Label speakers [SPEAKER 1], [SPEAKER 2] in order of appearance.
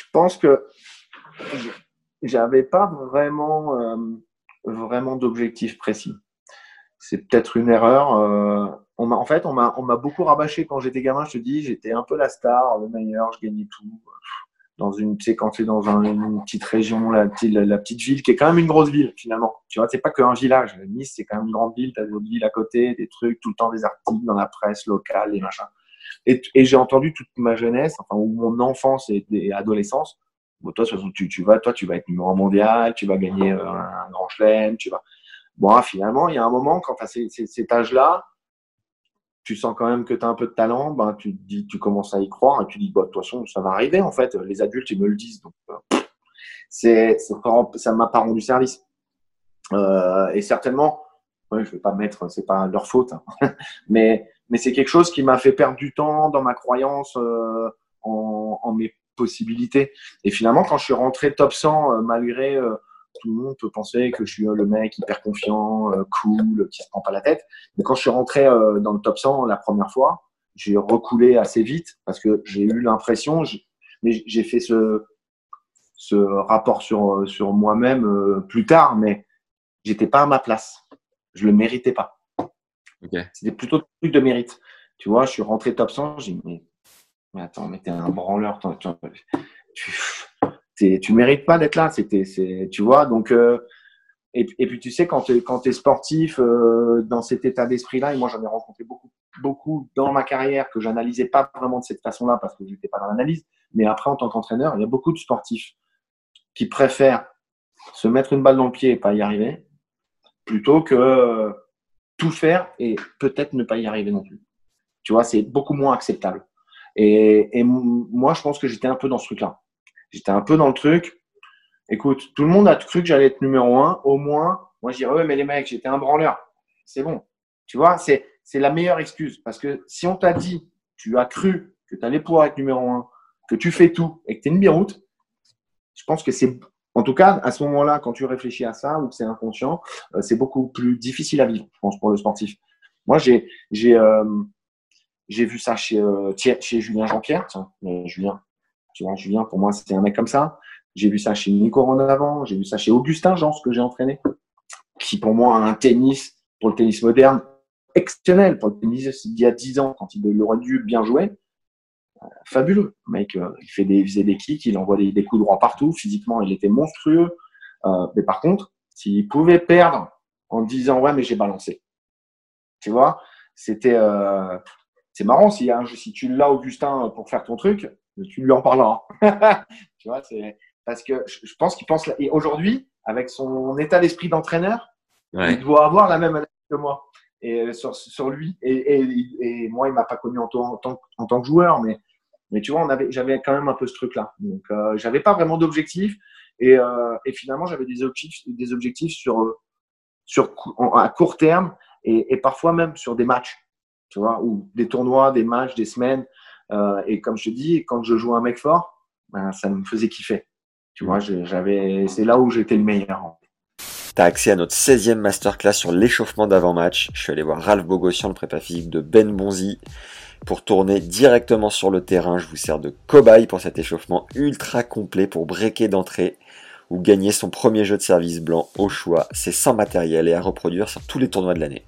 [SPEAKER 1] Je pense que j'avais pas vraiment, euh, vraiment d'objectif précis. c'est peut-être une erreur. Euh, en fait, on m'a, beaucoup rabâché quand j'étais gamin. Je te dis, j'étais un peu la star, le meilleur, je gagnais tout. Dans une, tu quand tu es dans une petite région, la, petite ville, qui est quand même une grosse ville finalement. Tu vois, c'est pas qu'un village. Nice, c'est quand même une grande ville. Tu as d'autres villes à côté, des trucs, tout le temps des articles dans la presse locale, des machins. Et, et j'ai entendu toute ma jeunesse, enfin, ou mon enfance et, et adolescence. Bon, toi, tu, tu vas, toi, tu vas être numéro mondial, tu vas gagner euh, un grand chelem, tu vas. Bon, finalement, il y a un moment, quand tu as cet âge-là, tu sens quand même que tu as un peu de talent, ben, tu, dis, tu commences à y croire et tu dis, bah, de toute façon, ça va arriver, en fait. Les adultes, ils me le disent. Donc, euh, c'est, ça m'a pas rendu service. Euh, et certainement, ouais, je vais pas mettre, c'est pas leur faute, hein. mais, mais c'est quelque chose qui m'a fait perdre du temps dans ma croyance euh, en, en, mes possibilités. Et finalement, quand je suis rentré top 100, euh, malgré euh, tout le monde peut penser que je suis le mec hyper confiant, euh, cool, qui se prend pas la tête. Mais quand je suis rentré euh, dans le top 100 la première fois, j'ai reculé assez vite parce que j'ai eu l'impression, mais j'ai fait ce, ce rapport sur, sur moi-même euh, plus tard, mais j'étais pas à ma place. Je le méritais pas. C'était plutôt un truc de mérite. Tu vois, je suis rentré top 100, j'ai dit, mais, mais attends, mais t'es un branleur. tu, tu mérites pas d'être là. C'était, c'est, tu vois. Donc, euh, et, et, puis tu sais, quand tu es sportif euh, dans cet état d'esprit-là, et moi j'en ai rencontré beaucoup, beaucoup dans ma carrière que j'analysais pas vraiment de cette façon-là parce que j'étais pas dans l'analyse. Mais après, en tant qu'entraîneur, il y a beaucoup de sportifs qui préfèrent se mettre une balle dans le pied et pas y arriver, plutôt que tout faire et peut-être ne pas y arriver non plus. Tu vois, c'est beaucoup moins acceptable. Et, et moi, je pense que j'étais un peu dans ce truc-là. J'étais un peu dans le truc. Écoute, tout le monde a cru que j'allais être numéro un. Au moins, moi, je dirais, mais les mecs, j'étais un branleur. C'est bon. Tu vois, c'est, c'est la meilleure excuse. Parce que si on t'a dit, tu as cru que tu allais pouvoir être numéro un, que tu fais tout et que tu es une biroute, je pense que c'est, en tout cas, à ce moment-là, quand tu réfléchis à ça ou que c'est inconscient, euh, c'est beaucoup plus difficile à vivre, je pense, pour le sportif. Moi, j'ai, j'ai, euh, vu ça chez, euh, Julien Jean-Pierre. Julien, tu vois, Julien, pour moi, c'était un mec comme ça. J'ai vu ça chez Nico avant, j'ai vu ça chez Augustin Jean, ce que j'ai entraîné, qui pour moi a un tennis, pour le tennis moderne, exceptionnel. Pour le tennis d'il y a 10 ans, quand il aurait dû bien jouer, fabuleux. Le mec, euh, il, fait des, il faisait des kicks, il envoie des, coups droits partout. Physiquement, il était monstrueux. Euh, mais par contre, s'il pouvait perdre en disant ouais, mais j'ai balancé, tu vois, c'était c'est marrant si, si tu l'as Augustin pour faire ton truc, tu lui en parleras. tu vois, c'est parce que je pense qu'il pense et aujourd'hui avec son état d'esprit d'entraîneur, il doit avoir la même analyse que moi et euh, sur, sur lui et, et, et moi il m'a pas connu en, en tant que joueur mais mais tu vois j'avais quand même un peu ce truc là donc euh, j'avais pas vraiment d'objectif et, euh, finalement j'avais des objectifs des objectifs sur sur à court terme et, et parfois même sur des matchs tu vois ou des tournois des matchs des semaines euh, et comme je te dis, quand je jouais un mec fort, ben, ça me faisait kiffer. Tu vois, j'avais, c'est là où j'étais le meilleur.
[SPEAKER 2] T'as accès à notre 16e masterclass sur l'échauffement d'avant-match. Je suis allé voir Ralph Bogossian, le prépa physique de Ben Bonzi, pour tourner directement sur le terrain. Je vous sers de cobaye pour cet échauffement ultra complet pour breaker d'entrée ou gagner son premier jeu de service blanc au choix. C'est sans matériel et à reproduire sur tous les tournois de l'année.